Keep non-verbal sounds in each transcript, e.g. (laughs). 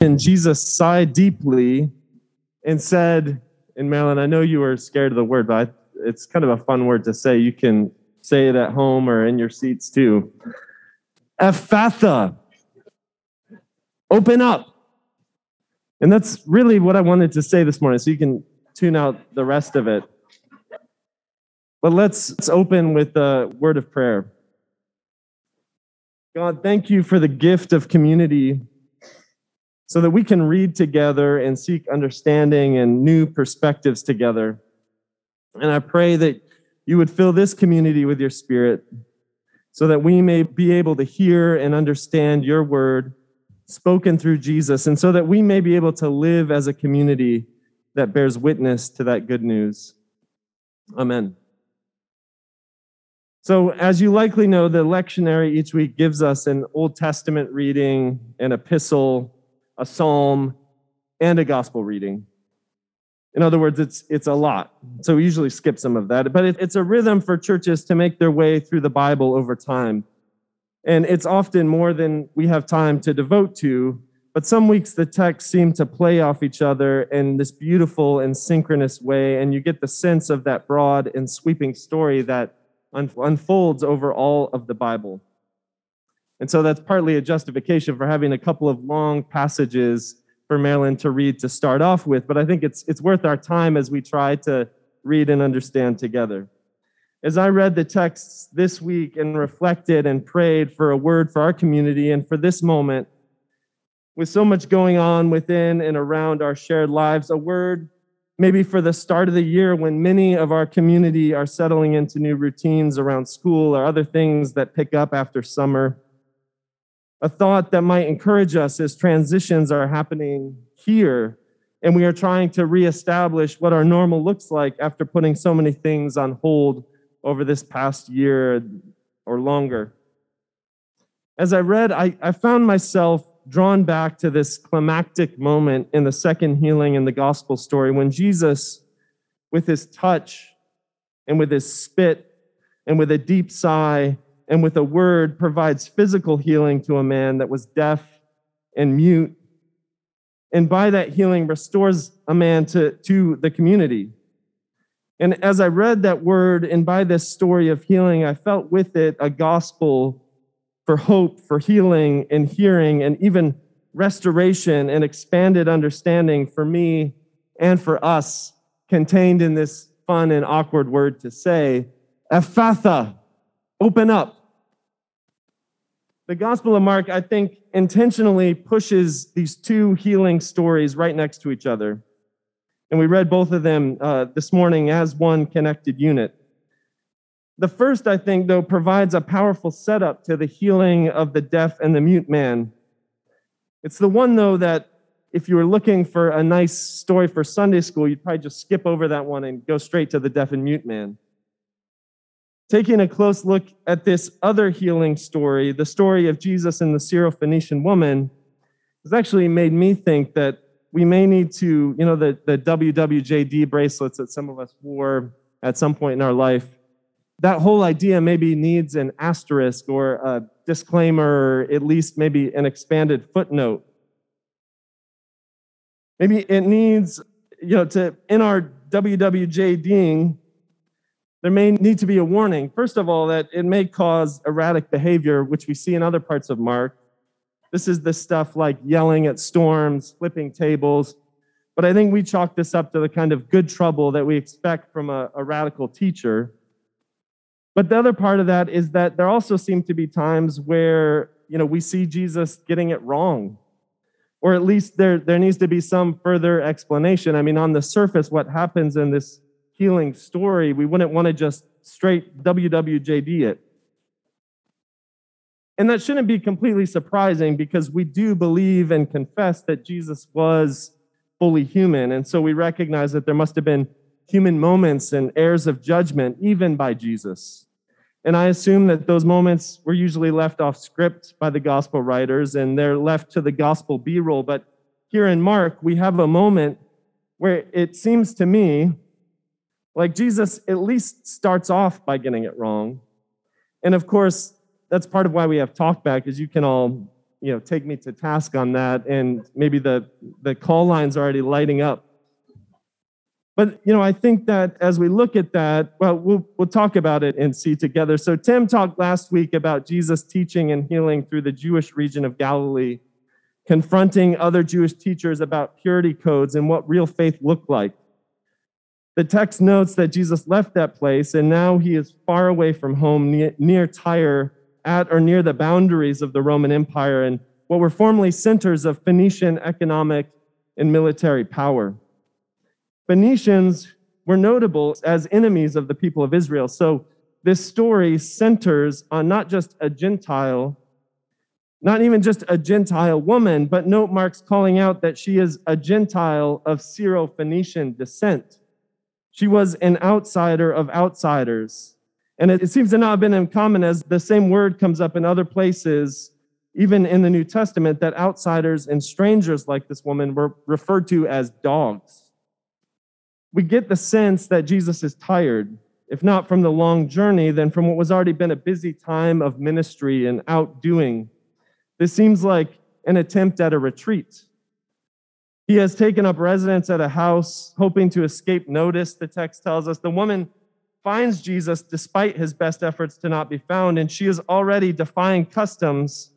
And Jesus sighed deeply and said, in Marilyn, I know you were scared of the word, but it's kind of a fun word to say. You can say it at home or in your seats too. Ephphatha, open up. And that's really what I wanted to say this morning, so you can tune out the rest of it. But let's, let's open with a word of prayer. God, thank you for the gift of community so that we can read together and seek understanding and new perspectives together. And I pray that you would fill this community with your spirit so that we may be able to hear and understand your word spoken through Jesus, and so that we may be able to live as a community that bears witness to that good news. Amen. So, as you likely know, the lectionary each week gives us an Old Testament reading, an epistle, a psalm, and a gospel reading. In other words, it's, it's a lot. So we usually skip some of that. But it, it's a rhythm for churches to make their way through the Bible over time. And it's often more than we have time to devote to. But some weeks the texts seem to play off each other in this beautiful and synchronous way. And you get the sense of that broad and sweeping story that unfolds over all of the Bible. And so that's partly a justification for having a couple of long passages for Marilyn to read to start off with, but I think it's, it's worth our time as we try to read and understand together. As I read the texts this week and reflected and prayed for a word for our community and for this moment, with so much going on within and around our shared lives, a word maybe for the start of the year when many of our community are settling into new routines around school or other things that pick up after summer a thought that might encourage us as transitions are happening here and we are trying to reestablish what our normal looks like after putting so many things on hold over this past year or longer. As I read, I, I found myself drawn back to this climactic moment in the second healing in the gospel story when Jesus, with his touch and with his spit and with a deep sigh, and with a word provides physical healing to a man that was deaf and mute. And by that healing, restores a man to, to the community. And as I read that word, and by this story of healing, I felt with it a gospel for hope, for healing and hearing, and even restoration and expanded understanding for me and for us contained in this fun and awkward word to say, Ephphatha, open up. The Gospel of Mark, I think, intentionally pushes these two healing stories right next to each other. And we read both of them uh, this morning as one connected unit. The first, I think, though, provides a powerful setup to the healing of the deaf and the mute man. It's the one, though, that if you were looking for a nice story for Sunday school, you'd probably just skip over that one and go straight to the deaf and mute man. Taking a close look at this other healing story, the story of Jesus and the Syrophoenician woman, has actually made me think that we may need to, you know, the, the WWJD bracelets that some of us wore at some point in our life, that whole idea maybe needs an asterisk or a disclaimer, or at least maybe an expanded footnote. Maybe it needs, you know, to, in our WWJDing, there may need to be a warning. First of all, that it may cause erratic behavior, which we see in other parts of Mark. This is the stuff like yelling at storms, flipping tables. But I think we chalk this up to the kind of good trouble that we expect from a, a radical teacher. But the other part of that is that there also seem to be times where you know we see Jesus getting it wrong. Or at least there, there needs to be some further explanation. I mean, on the surface, what happens in this healing story, we wouldn't want to just straight WWJD it. And that shouldn't be completely surprising because we do believe and confess that Jesus was fully human. And so we recognize that there must have been human moments and airs of judgment, even by Jesus. And I assume that those moments were usually left off script by the gospel writers and they're left to the gospel B roll. But here in Mark, we have a moment where it seems to me like Jesus at least starts off by getting it wrong. And of course, that's part of why we have talkback, is you can all you know, take me to task on that, and maybe the the call line's already lighting up. But you know, I think that as we look at that, well, we'll we'll talk about it and see together. So Tim talked last week about Jesus teaching and healing through the Jewish region of Galilee, confronting other Jewish teachers about purity codes and what real faith looked like. The text notes that Jesus left that place and now he is far away from home near, Tyre at or near the boundaries of the Roman Empire and what were formerly centers of Phoenician economic and military power. Phoenicians were notable as enemies of the people of Israel. So this story centers on not just a Gentile, not even just a Gentile woman, but note Mark's calling out that she is a Gentile of Syro Phoenician descent. She was an outsider of outsiders. And it, seems to not have been uncommon as the same word comes up in other places, even in the New Testament, that outsiders and strangers like this woman were referred to as dogs. We get the sense that Jesus is tired, if not from the long journey, then from what was already been a busy time of ministry and outdoing. This seems like an attempt at a retreat. He has taken up residence at a house, hoping to escape notice, the text tells us. The woman finds Jesus despite his best efforts to not be found, and she is already defying customs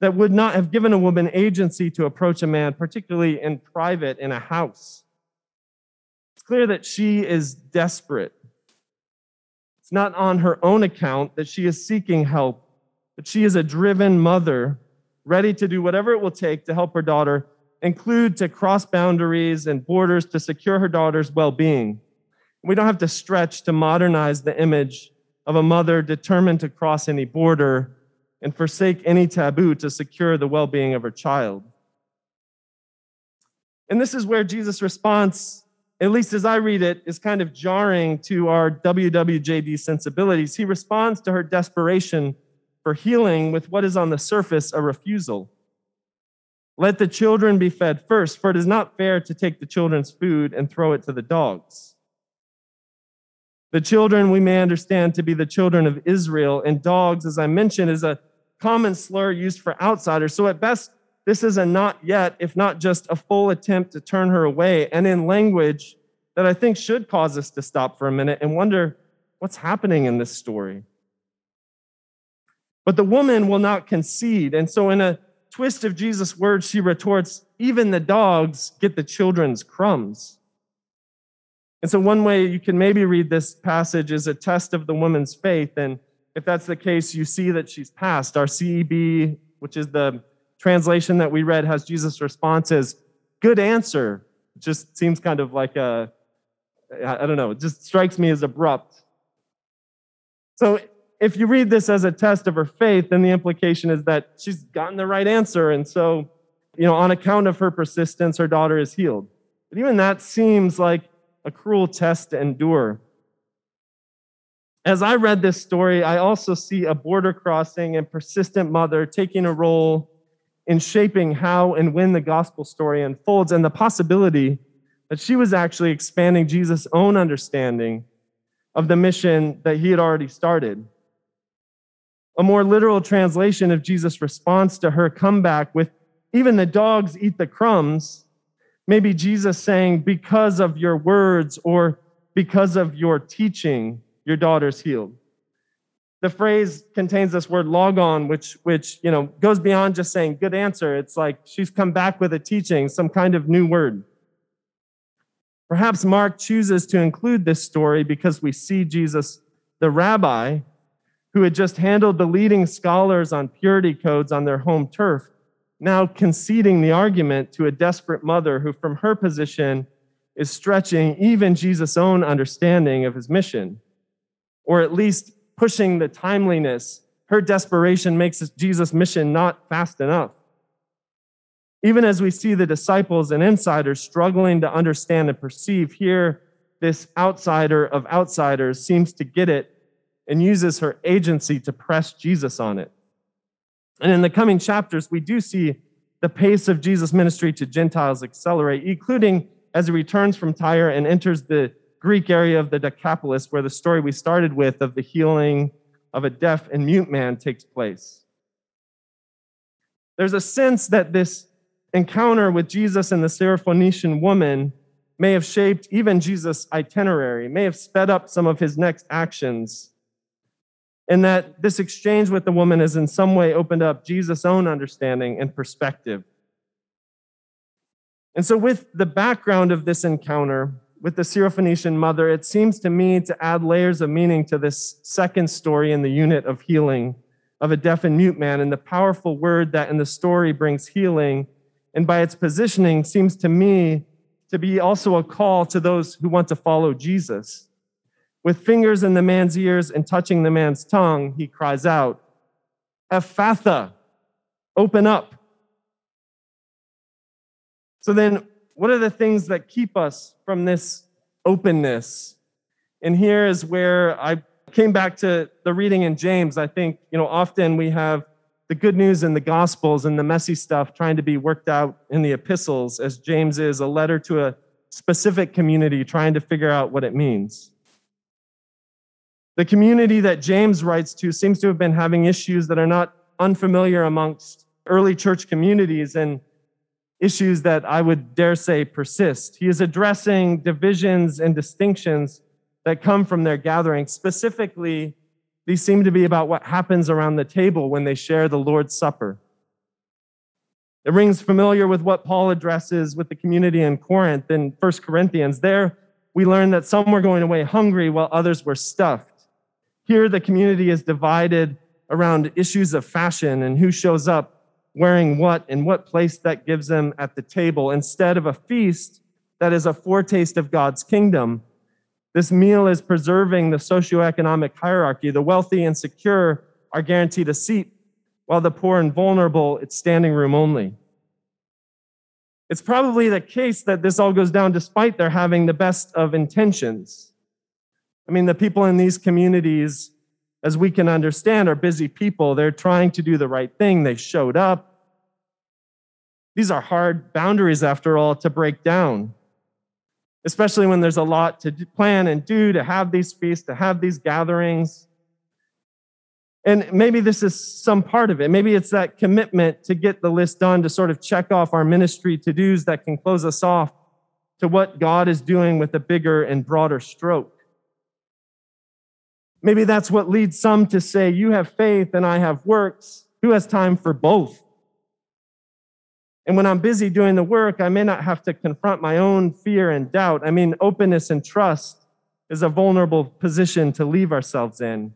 that would not have given a woman agency to approach a man, particularly in private in a house. It's clear that she is desperate. It's not on her own account that she is seeking help, but she is a driven mother, ready to do whatever it will take to help her daughter, include to cross boundaries and borders to secure her daughter's well being. We don't have to stretch to modernize the image of a mother determined to cross any border and forsake any taboo to secure the well being of her child. And this is where Jesus' response, at least as I read it, is kind of jarring to our WWJD sensibilities. He responds to her desperation for healing with what is on the surface a refusal. Let the children be fed first, for it is not fair to take the children's food and throw it to the dogs. The children we may understand to be the children of Israel, and dogs, as I mentioned, is a common slur used for outsiders. So at best, this is a not yet, if not just a full attempt to turn her away, and in language that I think should cause us to stop for a minute and wonder what's happening in this story. But the woman will not concede. And so, in a twist of Jesus' words, she retorts, Even the dogs get the children's crumbs. And so, one way you can maybe read this passage is a test of the woman's faith. And if that's the case, you see that she's passed. Our CEB, which is the translation that we read, has Jesus' response as good answer. It just seems kind of like a, I don't know, it just strikes me as abrupt. So, if you read this as a test of her faith, then the implication is that she's gotten the right answer. And so, you know, on account of her persistence, her daughter is healed. But even that seems like a cruel test to endure. As I read this story, I also see a border crossing and persistent mother taking a role in shaping how and when the gospel story unfolds, and the possibility that she was actually expanding Jesus' own understanding of the mission that he had already started. A more literal translation of Jesus' response to her comeback with, even the dogs eat the crumbs, Maybe Jesus saying, because of your words or because of your teaching, your daughter's healed. The phrase contains this word logon, which, which you know, goes beyond just saying good answer. It's like she's come back with a teaching, some kind of new word. Perhaps Mark chooses to include this story because we see Jesus, the rabbi, who had just handled the leading scholars on purity codes on their home turf, now conceding the argument to a desperate mother who, from her position, is stretching even Jesus' own understanding of his mission, or at least pushing the timeliness. Her desperation makes Jesus' mission not fast enough. Even as we see the disciples and insiders struggling to understand and perceive, here, this outsider of outsiders seems to get it and uses her agency to press Jesus on it. And in the coming chapters, we do see the pace of Jesus' ministry to Gentiles accelerate, including as he returns from Tyre and enters the Greek area of the Decapolis, where the story we started with of the healing of a deaf and mute man takes place. there's a sense that this encounter with Jesus and the Syrophoenician woman may have shaped even Jesus' itinerary, may have sped up some of his next actions. And that this exchange with the woman has in some way opened up Jesus' own understanding and perspective. And so, with the background of this encounter with the Syrophoenician mother, it seems to me to add layers of meaning to this second story in the unit of healing of a deaf and mute man and the powerful word that in the story brings healing and by its positioning seems to me to be also a call to those who want to follow Jesus. With fingers in the man's ears and touching the man's tongue, he cries out, Ephphatha, open up. So then, what are the things that keep us from this openness? And here is where I came back to the reading in James. I think, you know, often we have the good news in the Gospels and the messy stuff trying to be worked out in the epistles, as James is a letter to a specific community trying to figure out what it means. The community that James writes to seems to have been having issues that are not unfamiliar amongst early church communities and issues that I would dare say persist. He is addressing divisions and distinctions that come from their gathering, specifically these seem to be about what happens around the table when they share the Lord's Supper. It rings familiar with what Paul addresses with the community in Corinth in 1 Corinthians. There, we learn that some were going away hungry while others were stuffed. Here, the community is divided around issues of fashion and who shows up wearing what and what place that gives them at the table instead of a feast that is a foretaste of God's kingdom this meal is preserving the socioeconomic hierarchy. The wealthy and secure are guaranteed a seat, while the poor and vulnerable, it's standing room only. It's probably the case that this all goes down despite their having the best of intentions. I mean, the people in these communities, as we can understand, are busy people. They're trying to do the right thing. They showed up. These are hard boundaries, after all, to break down especially when there's a lot to plan and do to have these feasts, to have these gatherings. And maybe this is some part of it. Maybe it's that commitment to get the list done, to sort of check off our ministry to dos that can close us off to what God is doing with a bigger and broader stroke. Maybe that's what leads some to say, You have faith and I have works. Who has time for both? And when I'm busy doing the work, I may not have to confront my own fear and doubt. I mean, openness and trust is a vulnerable position to leave ourselves in.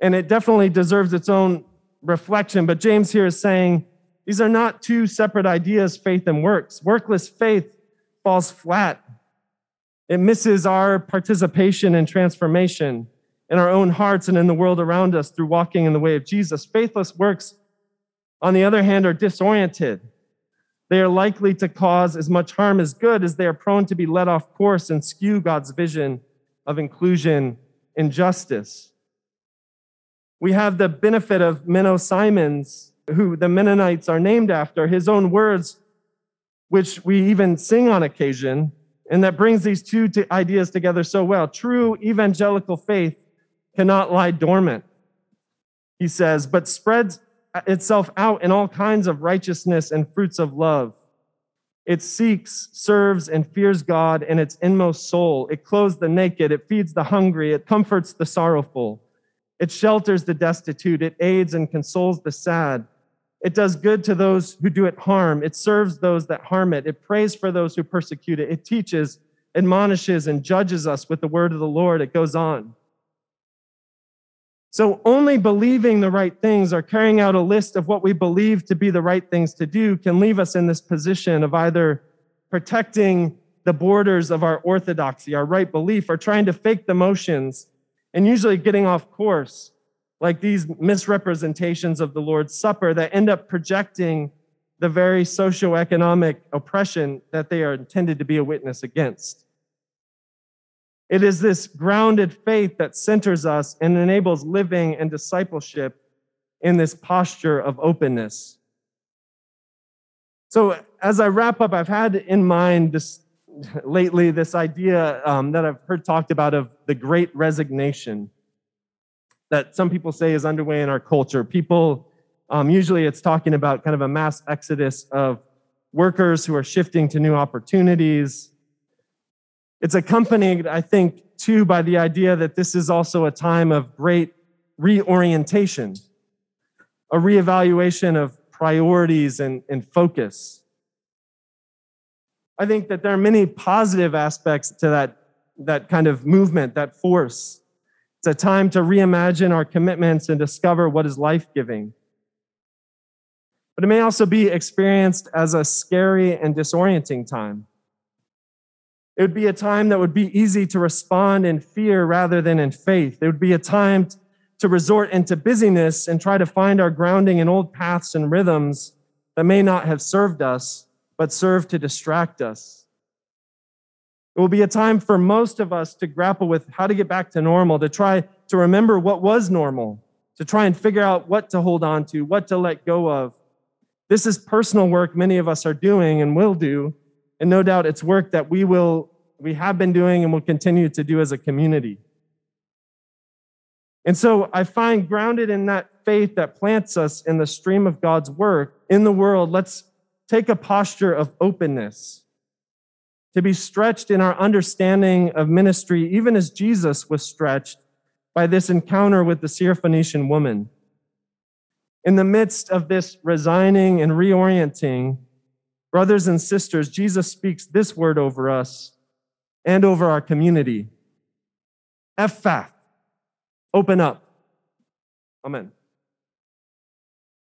And it definitely deserves its own reflection. But James here is saying these are not two separate ideas, faith and works. Workless faith falls flat, it misses our participation in transformation in our own hearts and in the world around us through walking in the way of Jesus. Faithless works on the other hand, are disoriented. They are likely to cause as much harm as good as they are prone to be led off course and skew God's vision of inclusion and justice. We have the benefit of Menno Simons, who the Mennonites are named after, his own words, which we even sing on occasion, and that brings these two ideas together so well. True evangelical faith cannot lie dormant, he says, but spreads uh, itself out in all kinds of righteousness and fruits of love. It seeks, serves, and fears God in its inmost soul. It clothes the naked. It feeds the hungry. It comforts the sorrowful. It shelters the destitute. It aids and consoles the sad. It does good to those who do it harm. It serves those that harm it. It prays for those who persecute it. It teaches, admonishes, and judges us with the word of the Lord. It goes on. So, only believing the right things or carrying out a list of what we believe to be the right things to do can leave us in this position of either protecting the borders of our orthodoxy, our right belief, or trying to fake the motions and usually getting off course, like these misrepresentations of the Lord's Supper that end up projecting the very socioeconomic oppression that they are intended to be a witness against. It is this grounded faith that centers us and enables living and discipleship in this posture of openness. So, as I wrap up, I've had in mind this (laughs) lately this idea um, that I've heard talked about of the great resignation that some people say is underway in our culture. People Um, usually it's talking about kind of a mass exodus of workers who are shifting to new opportunities. It's accompanied, I think, too, by the idea that this is also a time of great reorientation, a reevaluation of priorities and, and focus. I think that there are many positive aspects to that, that kind of movement, that force. It's a time to reimagine our commitments and discover what is life giving. But it may also be experienced as a scary and disorienting time. It would be a time that would be easy to respond in fear rather than in faith. It would be a time to resort into busyness and try to find our grounding in old paths and rhythms that may not have served us, but serve to distract us. It will be a time for most of us to grapple with how to get back to normal, to try to remember what was normal, to try and figure out what to hold on to, what to let go of. This is personal work many of us are doing and will do, and no doubt it's work that we will we have been doing and will continue to do as a community. And so I find grounded in that faith that plants us in the stream of God's work in the world, let's take a posture of openness to be stretched in our understanding of ministry, even as Jesus was stretched by this encounter with the Syrophoenician woman. In the midst of this resigning and reorienting, brothers and sisters, Jesus speaks this word over us and over our community. Ephphath, open up. Amen.